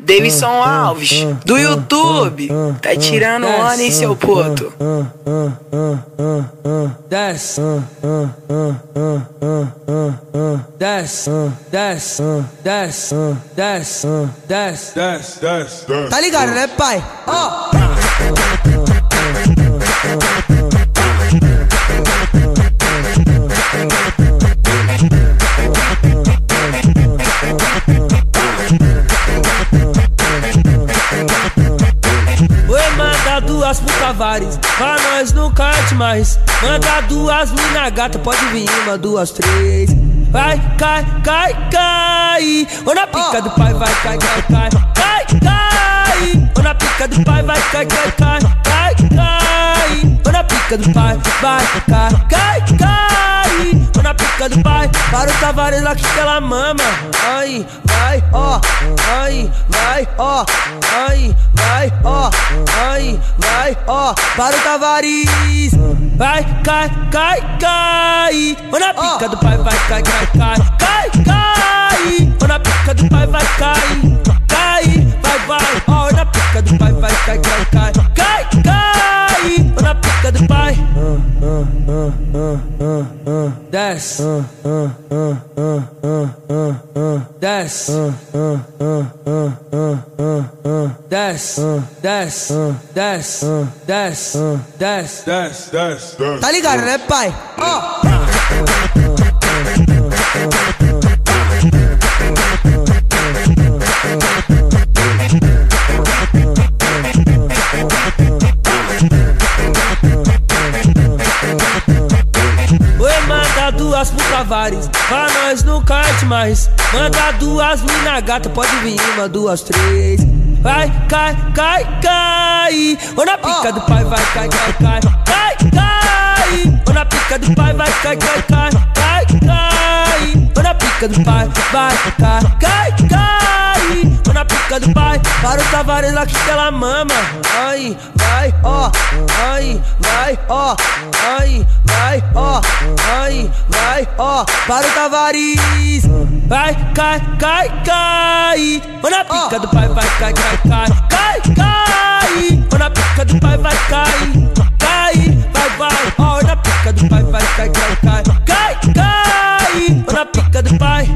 Davidson Alves, do YouTube, tá tirando onda em seu poto. Desce, desce, desce, desce, desce, desce, Desce, desce, desce. Tá ligado, né, pai? Ó. Tavares, pra nós não cante mais. Manda duas mina gata, pode vir uma, duas, três. Vai, cai, cai, cai. Ou na pica do pai, vai, cai, cai, cai. Cai, cai. Ou na pica do pai, vai, cai, cai, cai. Cai, cai. Ou na pica do pai, vai, cai, cai, cai. Ou na pica do pai, para o Tavares lá que ela mama. Ai, vai, ó. Ai, vai, ó. Ai, vai, ó. Ai, vai, ó. Para o Tavares. Vai, cai, cai, cai. Ou na pica do pai, vai, cai, cai, cai. Cai, cai. Ou na pica do pai, vai. Cai, Pica do pai. Desce. Desce. Desce, desce, desce, desce, desce. Desce, desce. Tá ligado, né, pai? Ó. Oi, duas pro Tavares, pra nós não cante mais. Manda duas mina gata, pode vir uma, duas, três. Vai, cai, cai, cai. Ou na pica do pai, vai, cai, cai, cai. Cai. Ou na pica do pai, vai, cai, cai, cai. Cai, cai. Ou na pica do pai, vai, cai, cai, cai. Do pai, para o Tavares lá que ela mama. Ai, vai, ó. Ai, vai, ó. Ai, vai, ó. Ai, vai, ó. Para o Tavares. Vai, cai, cai, cai. Na pica do pai, vai, cai, cai, cai. Cai, cai. Na pica do pai, vai, cai. Cai, vai, vai. Ó, na pica do pai, vai, cai, cai, cai. Cai, cai. Na pica do pai.